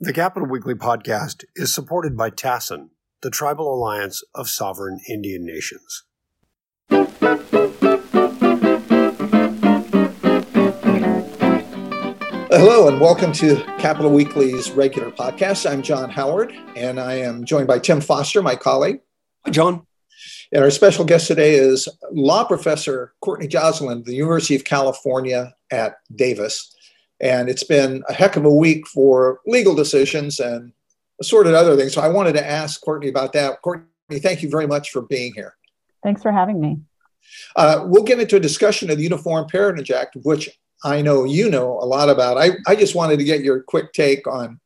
The Capitol Weekly podcast is supported by TASIN, the Tribal Alliance of Sovereign Indian Nations. Hello, and welcome to Capitol Weekly's regular podcast. I'm John Howard, and I am joined by Tim Foster, my colleague. Hi, John. And our special guest today is law professor Courtney Joslin, the University of California at Davis. And it's been a heck of a week for legal decisions and assorted other things. So I wanted to ask Courtney about that. Courtney, thank you very much for being here. Thanks for having me. Uh, we'll get into a discussion of the Uniform Parentage Act, which I know you know a lot about. I, I just wanted to get your quick take on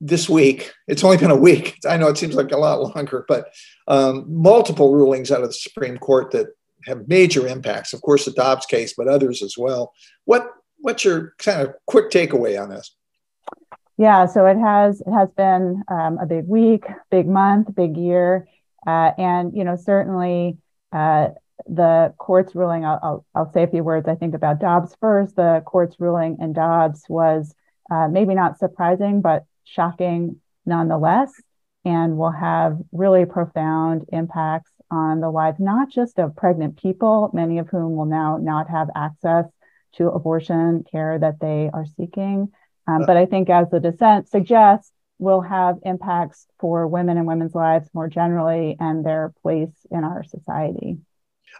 this week. It's only been a week. I know it seems like a lot longer, but um, multiple rulings out of the Supreme Court that have major impacts. Of course, the Dobbs case, but others as well. What what's your kind of quick takeaway on this? Yeah, so it has it has been um, a big week, big month, big year, uh, and you know certainly uh, the court's ruling. I'll, I'll, I'll say a few words. I think about Dobbs first. The court's ruling in Dobbs was uh, maybe not surprising, but shocking nonetheless, and will have really profound impacts on the lives not just of pregnant people, many of whom will now not have access to abortion care that they are seeking. Um, but I think, as the dissent suggests, will have impacts for women and women's lives more generally and their place in our society.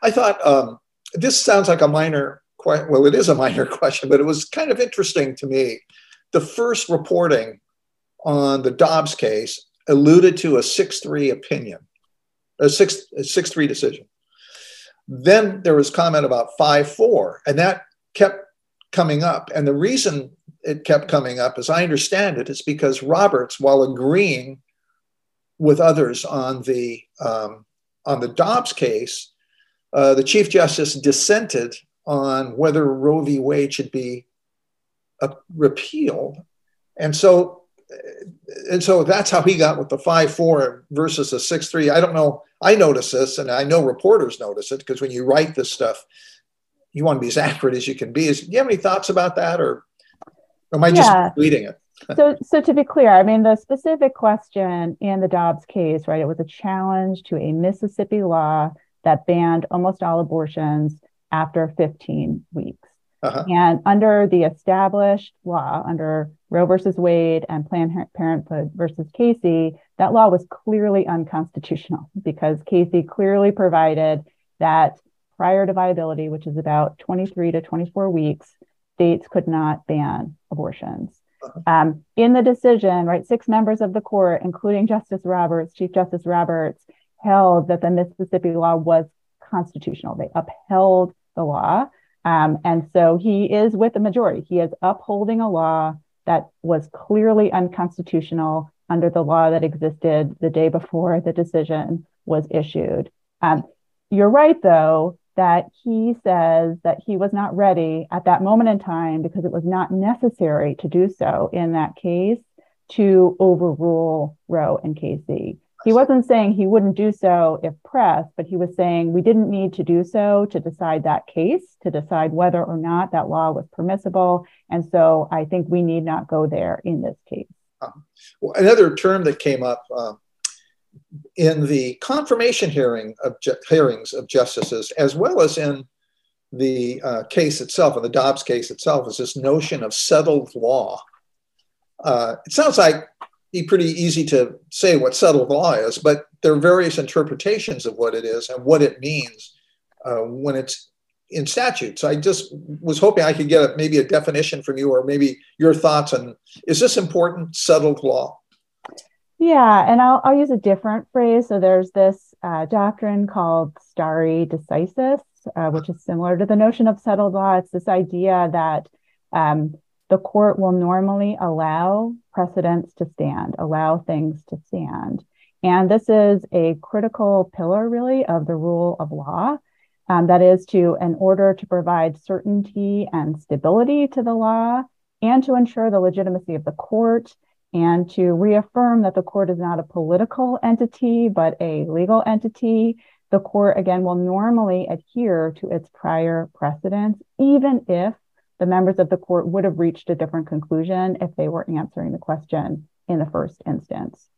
I thought um, this sounds like a minor, well, it is a minor question, but it was kind of interesting to me. The first reporting on the Dobbs case alluded to a 6 3 opinion, a 6 3 decision. Then there was comment about 5 4, and that kept coming up. And the reason it kept coming up, as I understand it, is because Roberts, while agreeing with others on the um, on the Dobbs case, uh, the Chief Justice dissented on whether Roe v. Wade should be uh, repealed, and so and so that's how he got with the five four versus a six three. I don't know. I notice this, and I know reporters notice it because when you write this stuff, you want to be as accurate as you can be. Is, do you have any thoughts about that, or, or am I just yeah. reading it? so, so to be clear, I mean the specific question in the Dobbs case, right? It was a challenge to a Mississippi law that banned almost all abortions after 15 weeks. Uh-huh. And under the established law, under Roe versus Wade and Planned Parenthood versus Casey, that law was clearly unconstitutional because Casey clearly provided that prior to viability, which is about 23 to 24 weeks, states could not ban abortions. Uh-huh. Um, in the decision, right, six members of the court, including Justice Roberts, Chief Justice Roberts, held that the Mississippi law was constitutional. They upheld the law. Um, and so he is with the majority. He is upholding a law that was clearly unconstitutional under the law that existed the day before the decision was issued. Um, you're right, though, that he says that he was not ready at that moment in time because it was not necessary to do so in that case to overrule Roe and Casey. He wasn't saying he wouldn't do so if pressed, but he was saying we didn't need to do so to decide that case, to decide whether or not that law was permissible. And so I think we need not go there in this case. Um, well, another term that came up um, in the confirmation hearing of hearings of justices, as well as in the uh, case itself, in the Dobbs case itself, is this notion of settled law. Uh, it sounds like be pretty easy to say what settled law is, but there are various interpretations of what it is and what it means uh, when it's in statutes. I just was hoping I could get a, maybe a definition from you or maybe your thoughts on is this important settled law? Yeah, and I'll, I'll use a different phrase. So there's this uh, doctrine called stare decisis, uh, which is similar to the notion of settled law. It's this idea that um, the court will normally allow precedents to stand, allow things to stand. And this is a critical pillar, really, of the rule of law. Um, that is to, in order to provide certainty and stability to the law and to ensure the legitimacy of the court and to reaffirm that the court is not a political entity, but a legal entity. The court, again, will normally adhere to its prior precedents, even if the members of the court would have reached a different conclusion if they were answering the question in the first instance.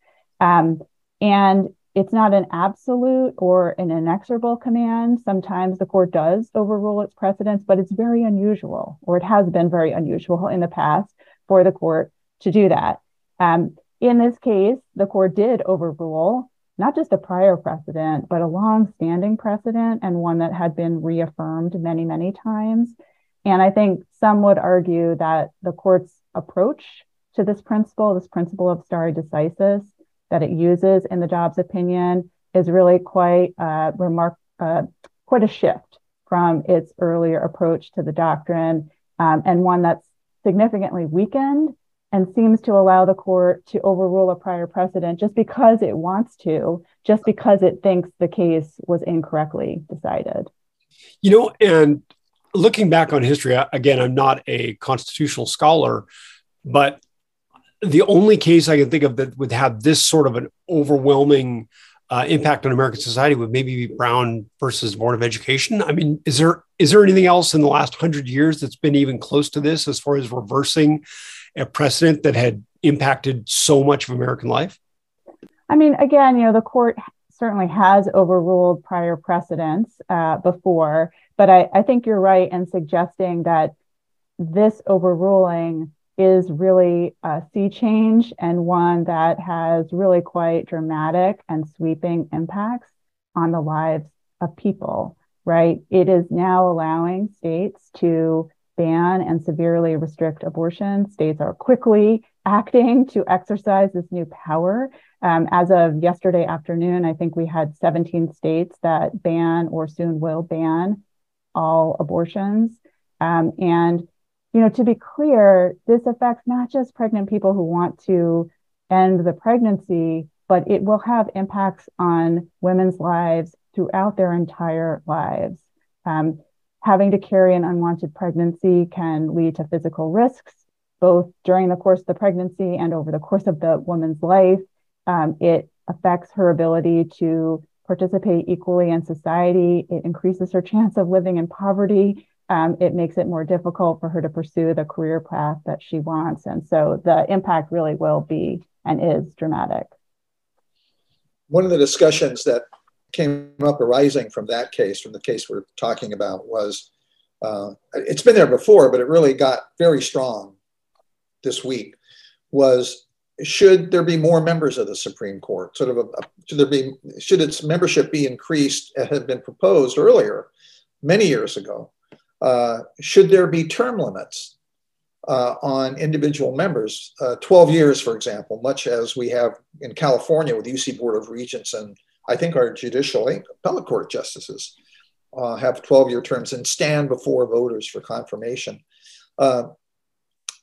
Um, and it's not an absolute or an inexorable command. Sometimes the court does overrule its precedents, but it's very unusual, or it has been very unusual in the past for the court to do that. Um, in this case, the court did overrule not just a prior precedent, but a long-standing precedent and one that had been reaffirmed many, many times. And I think some would argue that the court's approach to this principle, this principle of stare decisis, that it uses in the Dobbs opinion is really quite uh, remark uh, quite a shift from its earlier approach to the doctrine, um, and one that's significantly weakened and seems to allow the court to overrule a prior precedent just because it wants to, just because it thinks the case was incorrectly decided. You know, and looking back on history, again, I'm not a constitutional scholar, but the only case I can think of that would have this sort of an overwhelming uh, impact on American society would maybe be Brown versus Board of Education. I mean, is there is there anything else in the last hundred years that's been even close to this as far as reversing a precedent that had impacted so much of American life? I mean, again, you know, the court certainly has overruled prior precedents uh, before, but I, I think you're right in suggesting that this overruling is really a sea change and one that has really quite dramatic and sweeping impacts on the lives of people, right? It is now allowing states to ban and severely restrict abortion. States are quickly acting to exercise this new power. Um, as of yesterday afternoon, I think we had 17 states that ban or soon will ban all abortions. Um, and you know, to be clear, this affects not just pregnant people who want to end the pregnancy, but it will have impacts on women's lives throughout their entire lives. Um, having to carry an unwanted pregnancy can lead to physical risks, both during the course of the pregnancy and over the course of the woman's life. Um, it affects her ability to participate equally in society. It increases her chance of living in poverty um, it makes it more difficult for her to pursue the career path that she wants. And so the impact really will be and is dramatic. One of the discussions that came up arising from that case, from the case we're talking about, was uh, it's been there before, but it really got very strong this week. Was should there be more members of the Supreme Court? Sort of a, should there be should its membership be increased? It had been proposed earlier, many years ago, uh, should there be term limits uh, on individual members? Uh, 12 years, for example, much as we have in California with the UC Board of Regents and I think our judicial appellate court justices uh, have 12 year terms and stand before voters for confirmation. Uh,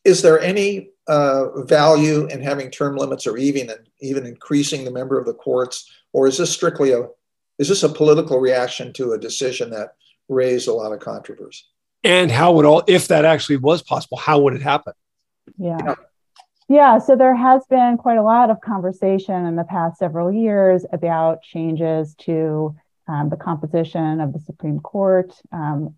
is there any value in having term limits or even, even increasing the member of the courts? Or is this strictly a is this a political reaction to a decision that raised a lot of controversy. And how would all, if that actually was possible, how would it happen? Yeah. yeah. Yeah, so there has been quite a lot of conversation in the past several years about changes to um, the composition of the Supreme Court. Um,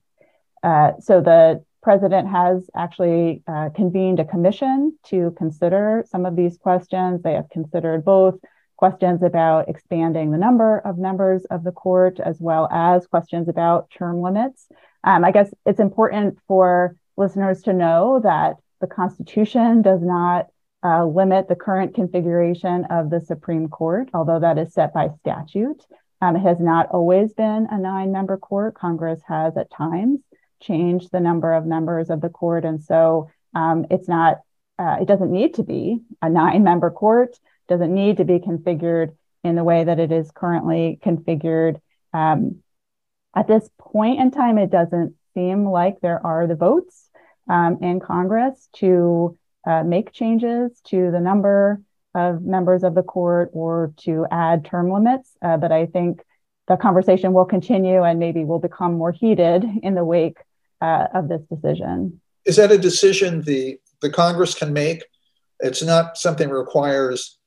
uh, so the president has actually uh, convened a commission to consider some of these questions. They have considered both questions about expanding the number of members of the court, as well as questions about term limits. Um, I guess it's important for listeners to know that the Constitution does not uh, limit the current configuration of the Supreme Court, although that is set by statute. Um, it has not always been a nine member court. Congress has at times changed the number of members of the court. And so um, it's not, uh, it doesn't need to be a nine member court doesn't need to be configured in the way that it is currently configured. Um, at this point in time, it doesn't seem like there are the votes um, in Congress to uh, make changes to the number of members of the court or to add term limits. Uh, but I think the conversation will continue and maybe will become more heated in the wake uh, of this decision. Is that a decision the, the Congress can make? It's not something that requires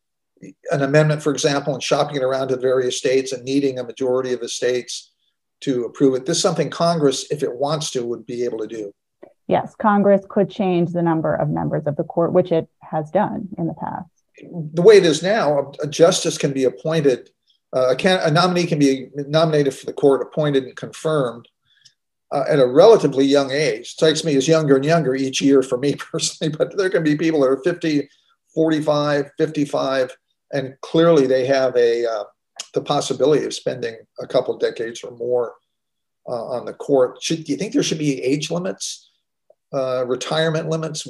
an amendment, for example, and shopping it around to various states and needing a majority of the states to approve it. This is something Congress, if it wants to, would be able to do. Yes, Congress could change the number of members of the court, which it has done in the past. the way it is now, a, justice can be appointed, uh, a, can, a, nominee can be nominated for the court, appointed and confirmed uh, at a relatively young age. Strikes me as younger and younger each year for me personally, but there can be people that are 50, 45, 55, and clearly they have a uh, the possibility of spending a couple decades or more uh, on the court. Should do you think there should be age limits, uh, retirement limits?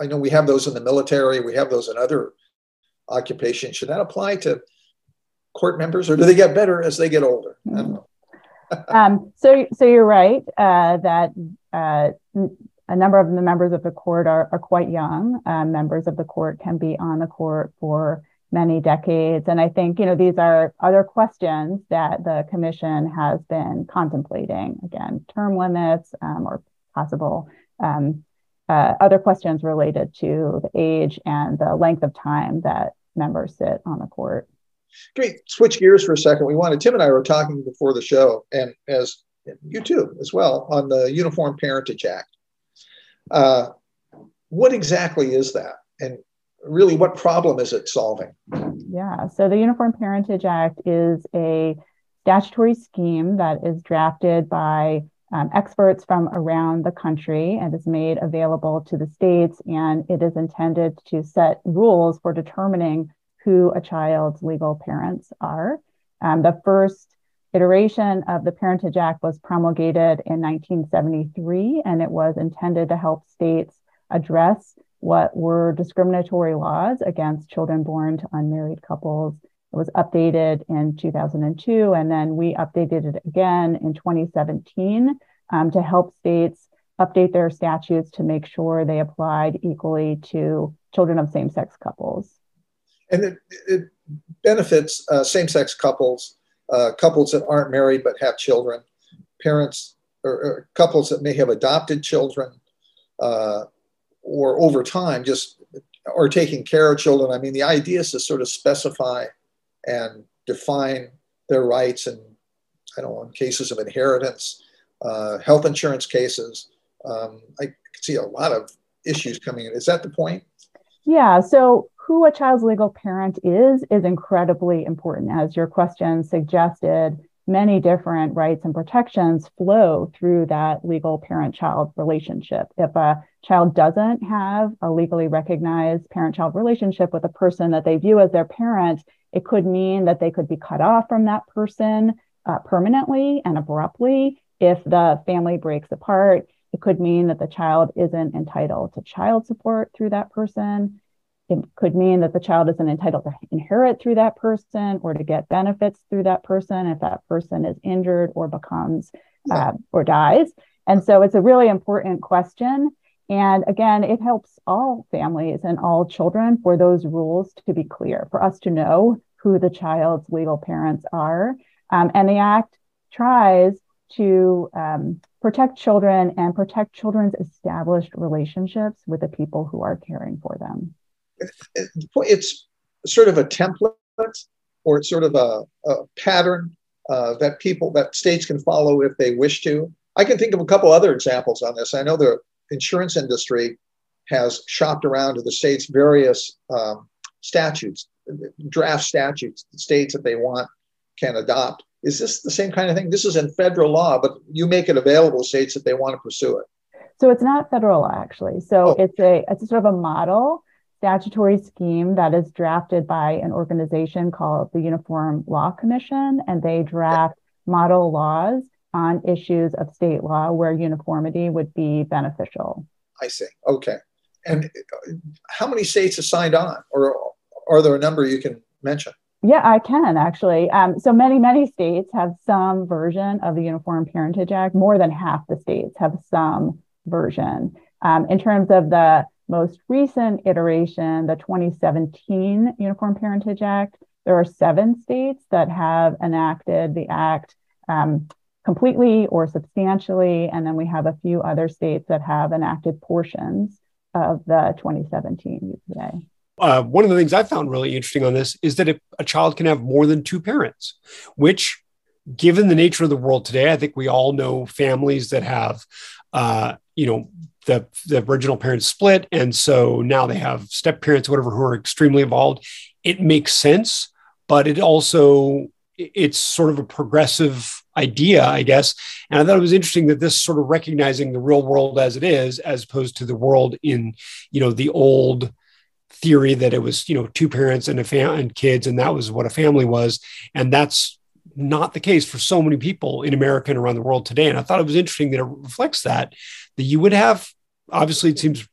I know we have those in the military. We have those in other occupations. Should that apply to court members, or do they get better as they get older? um, so, so you're right uh, that uh, a number of the members of the court are, are quite young. Uh, members of the court can be on the court for many decades. And I think, you know, these are other questions that the commission has been contemplating. Again, term limits um, or possible um, uh, other questions related to the age and the length of time that members sit on the court. Great. Switch gears for a second. We wanted, Tim and I were talking before the show, and as you too, as well, on the Uniform Parentage Act. Uh, what exactly is that? And really, what problem is it solving? Yeah, so the Uniform Parentage Act is a statutory scheme that is drafted by um, experts from around the country and is made available to the states. And it is intended to set rules for determining who a child's legal parents are. Um, the first iteration of the Parentage Act was promulgated in 1973, and it was intended to help states address what were discriminatory laws against children born to unmarried couples. It was updated in 2002, and then we updated it again in 2017 um, to help states update their statutes to make sure they applied equally to children of same sex couples. And it, it benefits uh, same sex couples, uh, couples that aren't married but have children, parents or, or couples that may have adopted children. Uh, or over time just or taking care of children. I mean, the idea is to sort of specify and define their rights and I don't know, in cases of inheritance, uh, health insurance cases. Um, I see a lot of issues coming in. Is that the point? Yeah. So, who a child's legal parent is is incredibly important, as your question suggested many different rights and protections flow through that legal parent child relationship. If a child doesn't have a legally recognized parent child relationship with a person that they view as their parent, it could mean that they could be cut off from that person uh, permanently and abruptly if the family breaks apart. It could mean that the child isn't entitled to child support through that person. It could mean that the child isn't entitled to inherit through that person or to get benefits through that person if that person is injured or becomes uh, or dies. And so it's a really important question. And again, it helps all families and all children for those rules to be clear, for us to know who the child's legal parents are. Um, and the Act tries to um, protect children and protect children's established relationships with the people who are caring for them it's sort of a template or it's sort of a, a pattern uh, that people that states can follow if they wish to. I can think of a couple other examples on this. I know the insurance industry has shopped around to the states various um, statutes, draft statutes, states that they want can adopt. Is this the same kind of thing? This is in federal law, but you make it available to states that they want to pursue it. So it's not federal law actually. So oh. it's a it's a sort of a model statutory scheme that is drafted by an organization called the Uniform Law Commission, and they draft model laws on issues of state law where uniformity would be beneficial. I see. Okay. And how many states have signed on, or are there a number you can mention? Yeah, I can actually. Um, so many, many states have some version of the Uniform Parentage Act. More than half the states have some version. Um, in terms of the most recent iteration, the 2017 Uniform Parentage Act, there are seven states that have enacted the act um, completely or substantially. And then we have a few other states that have enacted portions of the 2017 UPA. Uh, one of the things I found really interesting on this is that a child can have more than two parents, which, given the nature of the world today, I think we all know families that have, uh, you know, the, the original parents split. And so now they have step parents, whatever, who are extremely involved. It makes sense, but it also, it's sort of a progressive idea, I guess. And I thought it was interesting that this sort of recognizing the real world as it is, as opposed to the world in, you know, the old theory that it was, you know, two parents and a fam- and kids, and that was what a family was. And that's not the case for so many people in America and around the world today. And I thought it was interesting that it reflects that, that you would have, obviously, it seems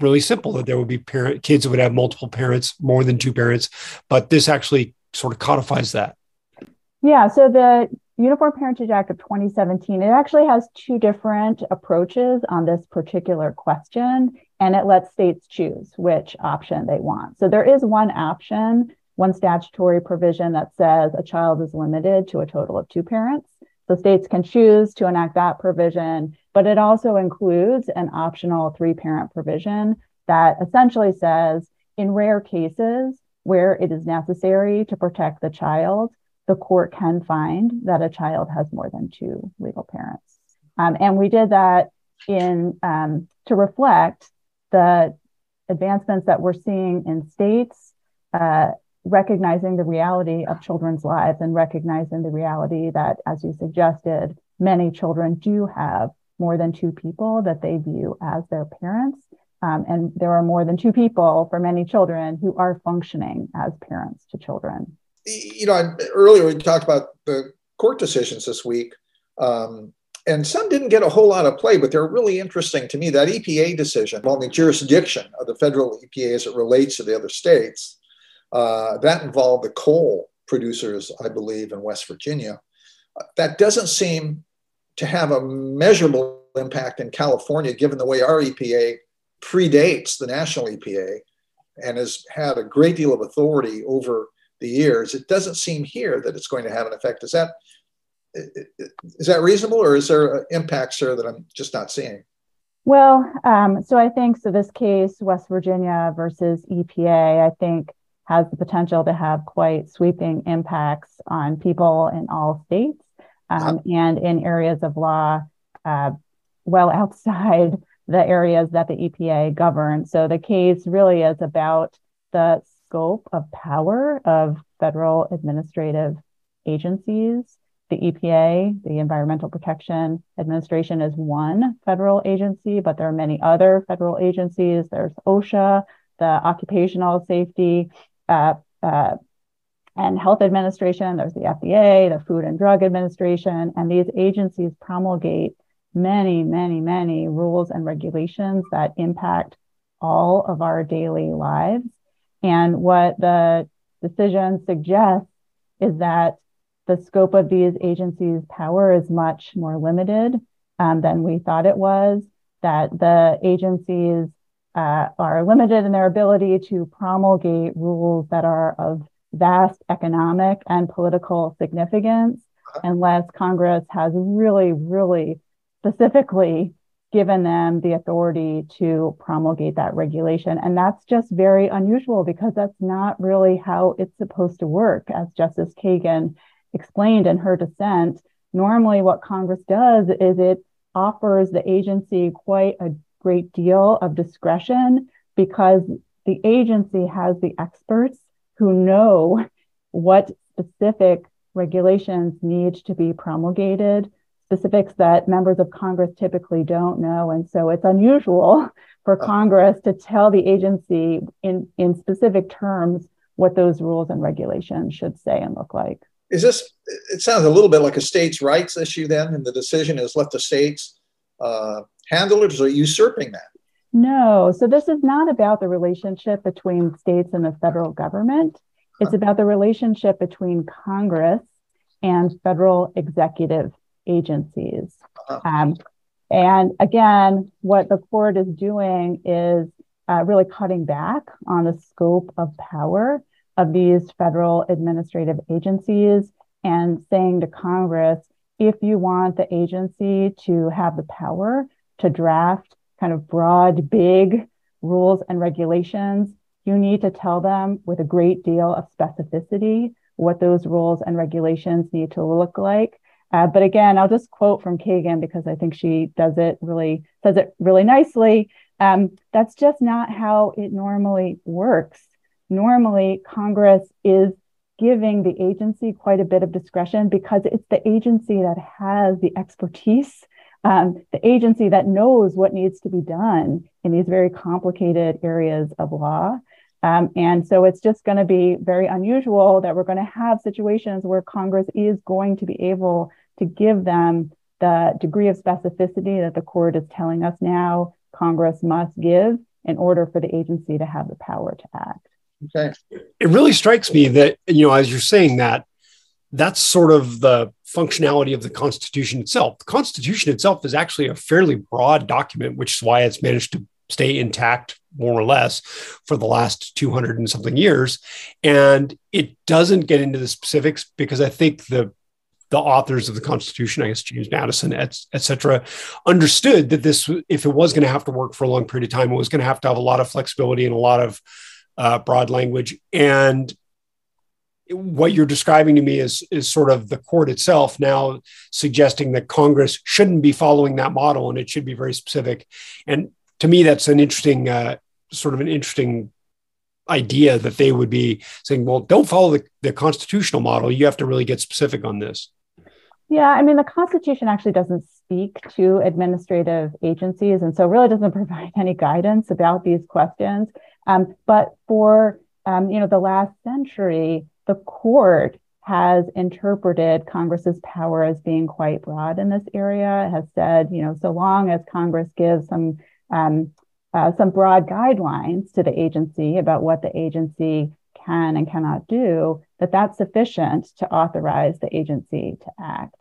really simple that there would be parent kids would have multiple parents, more than two parents, but this actually sort of codifies that. Yeah. So the Uniform Parentage Act of 2017, it actually has two different approaches on this particular question, and it lets states choose which option they want. So there is one option, one statutory provision that says a child is limited to a total of two parents. So states can choose to enact that provision, but it also includes an optional three parent provision that essentially says in rare cases where it is necessary to protect the child, the court can find that a child has more than two legal parents. Um, and we did that in um, to reflect the advancements that we're seeing in states, uh, recognizing the reality of children's lives and recognizing the reality that, as you suggested, many children do have more than two people that they view as their parents. Um, and there are more than two people for many children who are functioning as parents to children you know, earlier we talked about the court decisions this week, um, and some didn't get a whole lot of play, but they're really interesting to me. That EPA decision involving jurisdiction of the federal EPA as it relates to the other states, uh, that involved the coal producers, I believe, in West Virginia. That doesn't seem to have a measurable impact in California, given the way our EPA predates the national EPA and has had a great deal of authority over the years, it doesn't seem here that it's going to have an effect. Is that is that reasonable, or is there impacts there that I'm just not seeing? Well, um, so I think so. This case, West Virginia versus EPA, I think has the potential to have quite sweeping impacts on people in all states um, uh-huh. and in areas of law uh, well outside the areas that the EPA governs. So the case really is about the scope of power of federal administrative agencies. The EPA, the Environmental Protection Administration, is one federal agency, but there are many other federal agencies. There's OSHA, the Occupational Safety uh, uh, and Health Administration, there's the FDA, the Food and Drug Administration, and these agencies promulgate many, many, many rules and regulations that impact all of our daily lives. And what the decision suggests is that the scope of these agencies' power is much more limited um, than we thought it was, that the agencies uh, are limited in their ability to promulgate rules that are of vast economic and political significance unless Congress has really, really specifically given them the authority to promulgate that regulation. And that's just very unusual because that's not really how it's supposed to work, as Justice Kagan explained in her dissent. Normally, what Congress does is it offers the agency quite a great deal of discretion because the agency has the experts who know what specific regulations need to be promulgated specifics that members of Congress typically don't know. And so it's unusual for oh. Congress to tell the agency in, in specific terms what those rules and regulations should say and look like. Is this, it sounds a little bit like a states' rights issue then, and the decision is let the states uh, handle it, or usurping that? No. So this is not about the relationship between states and the federal government. It's about the relationship between Congress and federal executive agencies. Um, and again, what the court is doing is uh, really cutting back on the scope of power of these federal administrative agencies and saying to Congress, if you want the agency to have the power to draft kind of broad, big rules and regulations, you need to tell them with a great deal of specificity what those rules and regulations need to look like Uh, but again, I'll just quote from Kagan because I think she does it really says it really nicely. Um, that's just not how it normally works. Normally, Congress is giving the agency quite a bit of discretion because it's the agency that has the expertise, um, the agency that knows what needs to be done in these very complicated areas of law. Um, and so it's just going to be very unusual that we're going to have situations where Congress is going to be able to give them the degree of specificity that the court is telling us now Congress must give in order for the agency to have the power to act. Okay. It really strikes me that, you know, as you're saying that, that's sort of the functionality of the Constitution itself. The Constitution itself is actually a fairly broad document, which is why it's managed to stay intact more or less for the last 200 and something years and it doesn't get into the specifics because i think the the authors of the constitution i guess james madison et, et cetera understood that this if it was going to have to work for a long period of time it was going to have to have a lot of flexibility and a lot of uh, broad language and what you're describing to me is is sort of the court itself now suggesting that Congress shouldn't be following that model and it should be very specific. And to me, that's an interesting uh, sort of an interesting idea that they would be saying, well, don't follow the, the constitutional model. You have to really get specific on this. Yeah, I mean, the Constitution actually doesn't speak to administrative agencies, and so really doesn't provide any guidance about these questions. Um, but for um, you know the last century, the court has interpreted Congress's power as being quite broad in this area. It has said, you know, so long as Congress gives some um, uh, some broad guidelines to the agency about what the agency can and cannot do, that that's sufficient to authorize the agency to act.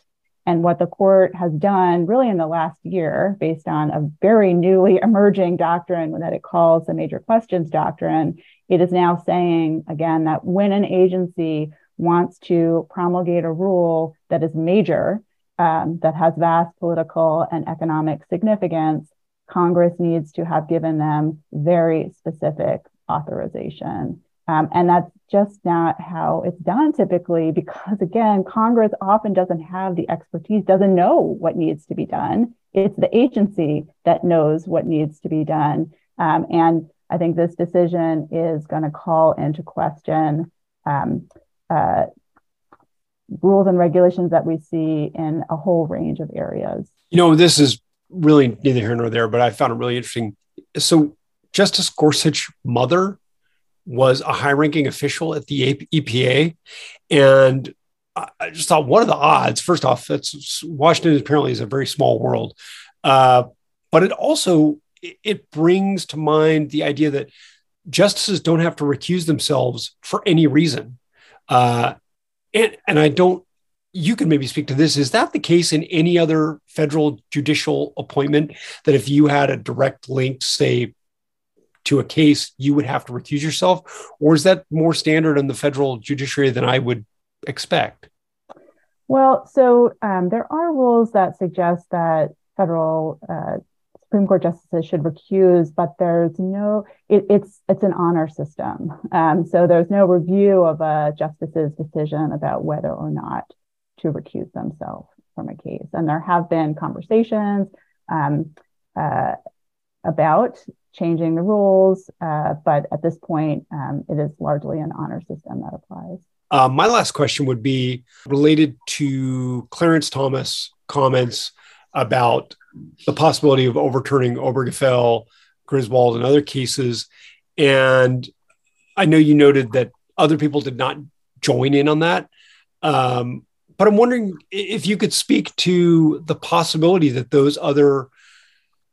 And what the court has done really in the last year, based on a very newly emerging doctrine that it calls the major questions doctrine, it is now saying again that when an agency wants to promulgate a rule that is major, um, that has vast political and economic significance, Congress needs to have given them very specific authorization. Um, and that's just not how it's done typically, because again, Congress often doesn't have the expertise, doesn't know what needs to be done. It's the agency that knows what needs to be done. Um, and I think this decision is going to call into question um, uh, rules and regulations that we see in a whole range of areas. You know, this is really neither here nor there, but I found it really interesting. So, Justice Gorsuch's mother was a high ranking official at the EPA. And I just thought, what are the odds? First off, that's Washington apparently is a very small world. Uh, but it also it brings to mind the idea that justices don't have to recuse themselves for any reason. Uh, and, and I don't you can maybe speak to this. Is that the case in any other federal judicial appointment that if you had a direct link, say, to a case, you would have to recuse yourself? Or is that more standard in the federal judiciary than I would expect? Well, so um, there are rules that suggest that federal uh, Supreme Court justices should recuse, but there's no it, it's it's an honor system. Um, so there's no review of a justice's decision about whether or not to recuse themselves from a case. And there have been conversations um, uh, about changing the rules, uh, but at this point, um, it is largely an honor system that applies. Uh, my last question would be related to Clarence Thomas' comments about the possibility of overturning Obergefell, Griswold, and other cases. And I know you noted that other people did not join in on that. Um, but I'm wondering if you could speak to the possibility that those other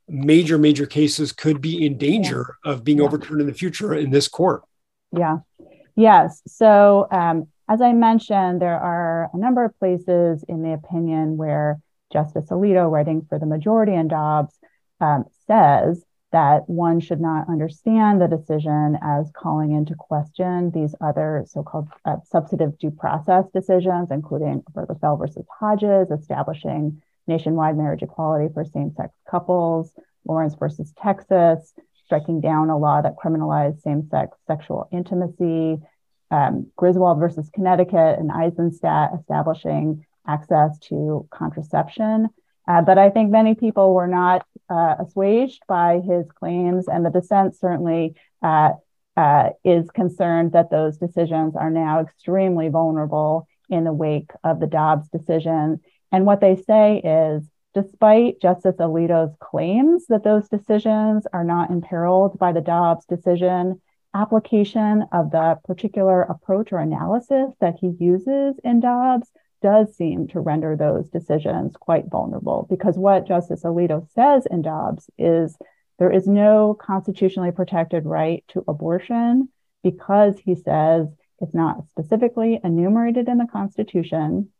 major, major cases could be in danger yeah. of being yeah. overturned in the future in this court. Yeah. Yes. So, um, as I mentioned, there are a number of places in the opinion where Justice Alito, writing for the majority in Dobbs, um, says that one should not understand the decision as calling into question these other so-called uh, substantive due process decisions, including Obergefell versus Hodges, establishing nationwide marriage equality for same-sex couples, Lawrence versus Texas, striking down a law that criminalized same-sex sexual intimacy, um, Griswold versus Connecticut and Eisenstadt establishing access to contraception. Uh, but I think many people were not uh, assuaged by his claims, and the dissent certainly uh, uh, is concerned that those decisions are now extremely vulnerable in the wake of the Dobbs decision. And what they say is despite Justice Alito's claims that those decisions are not imperiled by the Dobbs decision, application of the particular approach or analysis that he uses in Dobbs does seem to render those decisions quite vulnerable because what Justice Alito says in Dobbs is there is no constitutionally protected right to abortion because he says it's not specifically enumerated in the Constitution.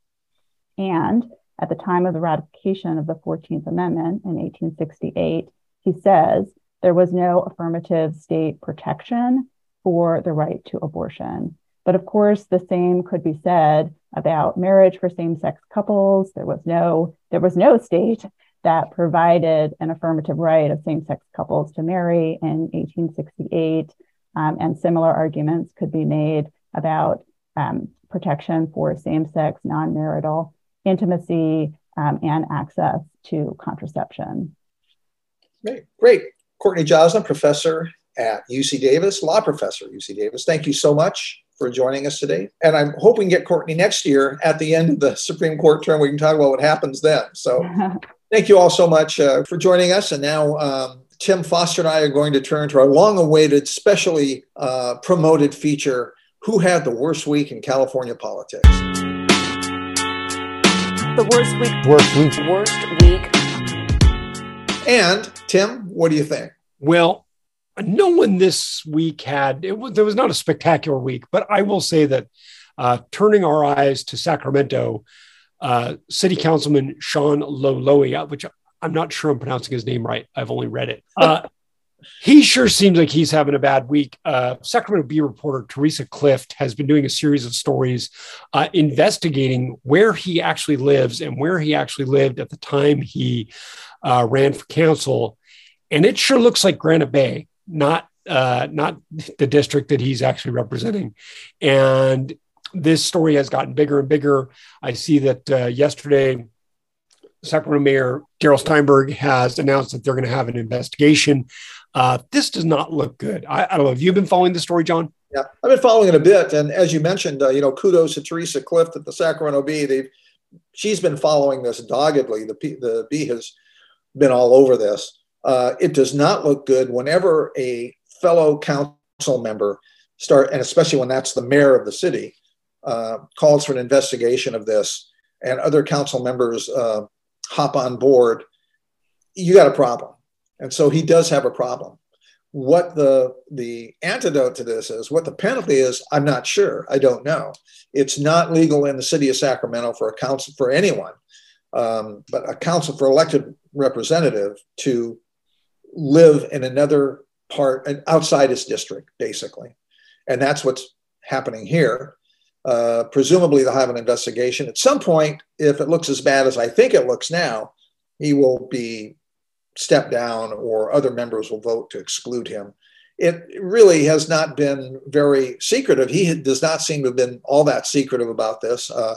And at the time of the ratification of the 14th Amendment in 1868, he says there was no affirmative state protection for the right to abortion. But of course, the same could be said about marriage for same-sex couples. There was no there was no state that provided an affirmative right of same-sex couples to marry in 1868, um, and similar arguments could be made about um, protection for same-sex non-marital intimacy um, and access to contraception. Great, great. Courtney Joslin, professor at UC Davis, law professor at UC Davis. Thank you so much for joining us today. And I'm hoping to get Courtney next year at the end of the Supreme Court term. We can talk about what happens then. So thank you all so much uh, for joining us. And now um, Tim Foster and I are going to turn to our long awaited, specially uh, promoted feature Who Had the Worst Week in California Politics? The worst week. Worst week. Worst week. And Tim, what do you think? Well, no one this week had it was there was not a spectacular week, but I will say that uh, turning our eyes to Sacramento, uh, City Councilman Sean Loloee, which I'm not sure I'm pronouncing his name right. I've only read it. Uh, he sure seems like he's having a bad week. Uh, Sacramento Bee reporter Theresa Clift has been doing a series of stories uh, investigating where he actually lives and where he actually lived at the time he uh, ran for council. And it sure looks like Granite Bay not uh, not the district that he's actually representing. And this story has gotten bigger and bigger. I see that uh, yesterday, Sacramento Mayor Darrell Steinberg has announced that they're going to have an investigation. Uh, this does not look good. I, I, don't know. Have you been following the story, John? Yeah, I've been following it a bit. And as you mentioned, uh, you know, kudos to Theresa Clift at the Sacramento Bee. They've she's been following this doggedly. The the Bee has been all over this. Uh, it does not look good whenever a fellow council member start, and especially when that's the mayor of the city, uh, calls for an investigation of this, and other council members uh, hop on board. You got a problem, and so he does have a problem. What the the antidote to this is, what the penalty is, I'm not sure. I don't know. It's not legal in the city of Sacramento for a council for anyone, um, but a council for elected representative to live in another part and outside his district, basically. And that's what's happening here. Uh, presumably, they'll have an investigation. At some point, if it looks as bad as I think it looks now, he will be stepped down or other members will vote to exclude him. It really has not been very secretive. He does not seem to have been all that secretive about this. Uh,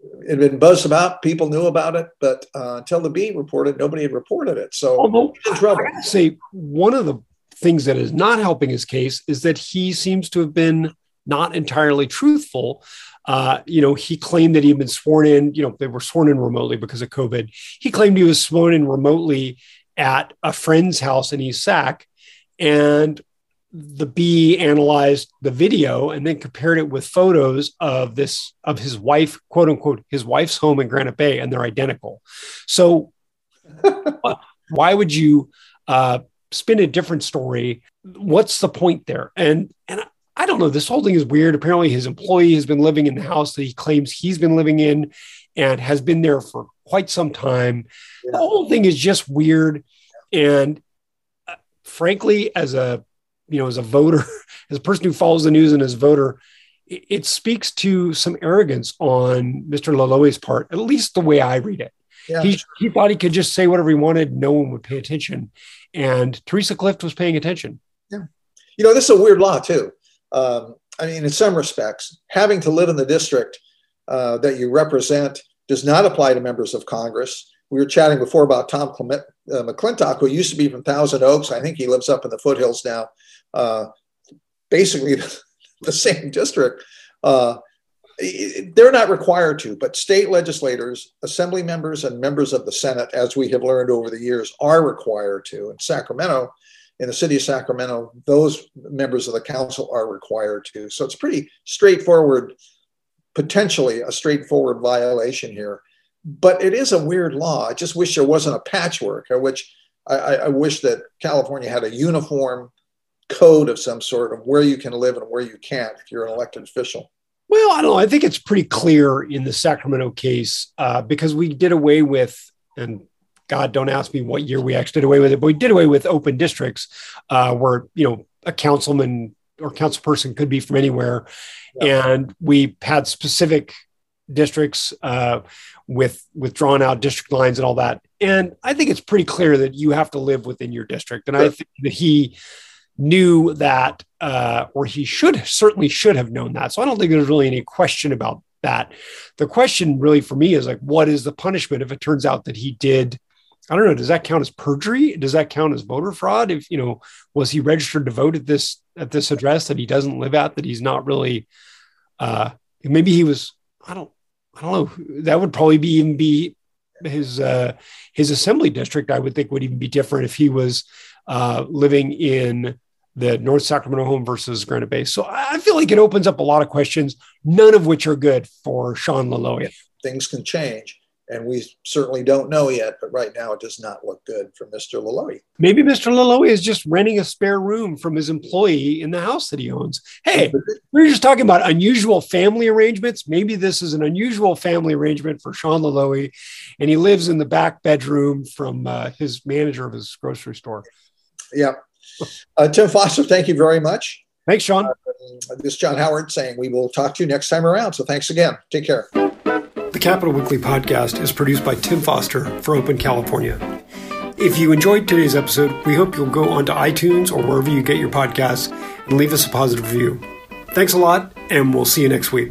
it had been buzzed about. People knew about it, but uh, until the Bee reported, nobody had reported it. So Although, in trouble. I say one of the things that is not helping his case is that he seems to have been not entirely truthful. Uh, you know, he claimed that he had been sworn in. You know, they were sworn in remotely because of COVID. He claimed he was sworn in remotely at a friend's house in East Sac, and the Bee analyzed the video and then compared it with photos of this of his wife quote unquote his wife's home in granite bay and they're identical. So why would you uh, spin a different story? What's the point there? And and i don't know this whole thing is weird. Apparently his employee has been living in the house that he claims he's been living in and has been there for quite some time. Yeah. the whole thing is just weird. And uh, frankly as a you know, as a voter, as a person who follows the news and as a voter, it, it speaks to some arrogance on Mr. Loloee's part, at least the way I read it. Yeah. He, he thought he could just say whatever he wanted, no one would pay attention. And Theresa Clift was paying attention. Yeah. You know, this is a weird law, too. Um, I mean, in some respects, having to live in the district uh, that you represent does not apply to members of Congress. We were chatting before about Tom Clement, uh, McClintock, who used to be from Thousand Oaks. I think he lives up in the foothills now. Uh, basically, the, the, same district. Uh, they're not required to, but state legislators, assembly members, and members of the Senate, as we have learned over the years, are required to. In Sacramento, in the city of Sacramento, those members of the council are required to. So it's pretty straightforward, potentially a straightforward violation here. But it is a weird law. I just wish there wasn't a patchwork. I wish I, I wish that California had a uniform code of some sort of where you can live and where you can't if you're an elected official. Well, I don't know. I think it's pretty clear in the Sacramento case uh, because we did away with, and God, don't ask me what year we actually did away with it, but we did away with open districts uh, where, you know, a councilman or council person could be from anywhere. Yeah. And we had specific districts uh, with with drawn out district lines and all that. And I think it's pretty clear that you have to live within your district. And I think that he knew that, uh, or he should certainly should have known that. So I don't think there's really any question about that. The question really for me is like, what is the punishment if it turns out that he did? I don't know. Does that count as perjury? Does that count as voter fraud? If you know, was he registered to vote at this at this address that he doesn't live at? That he's not really. Uh, maybe he was. I don't. I don't know. That would probably be even be his uh, his assembly district. I would think would even be different if he was uh, living in the North Sacramento home versus Granite Bay. So I feel like it opens up a lot of questions, none of which are good for Sean Loloee. Things can change, and we certainly don't know yet. But right now, it does not look good for Mr. Loloee. Maybe Mr. Loloee is just renting a spare room from his employee in the house that he owns. Hey, we were just talking about unusual family arrangements. Maybe this is an unusual family arrangement for Sean Loloee, and he lives in the back bedroom from uh, his manager of his grocery store. Yeah, uh, Tim Foster, thank you very much. Thanks, Sean. Uh, this is John Howard saying we will talk to you next time around. So thanks again. Take care. Capitol Weekly podcast is produced by Tim Foster for Open California. If you enjoyed today's episode, we hope you'll go onto iTunes or wherever you get your podcasts and leave us a positive review. Thanks a lot, and we'll see you next week.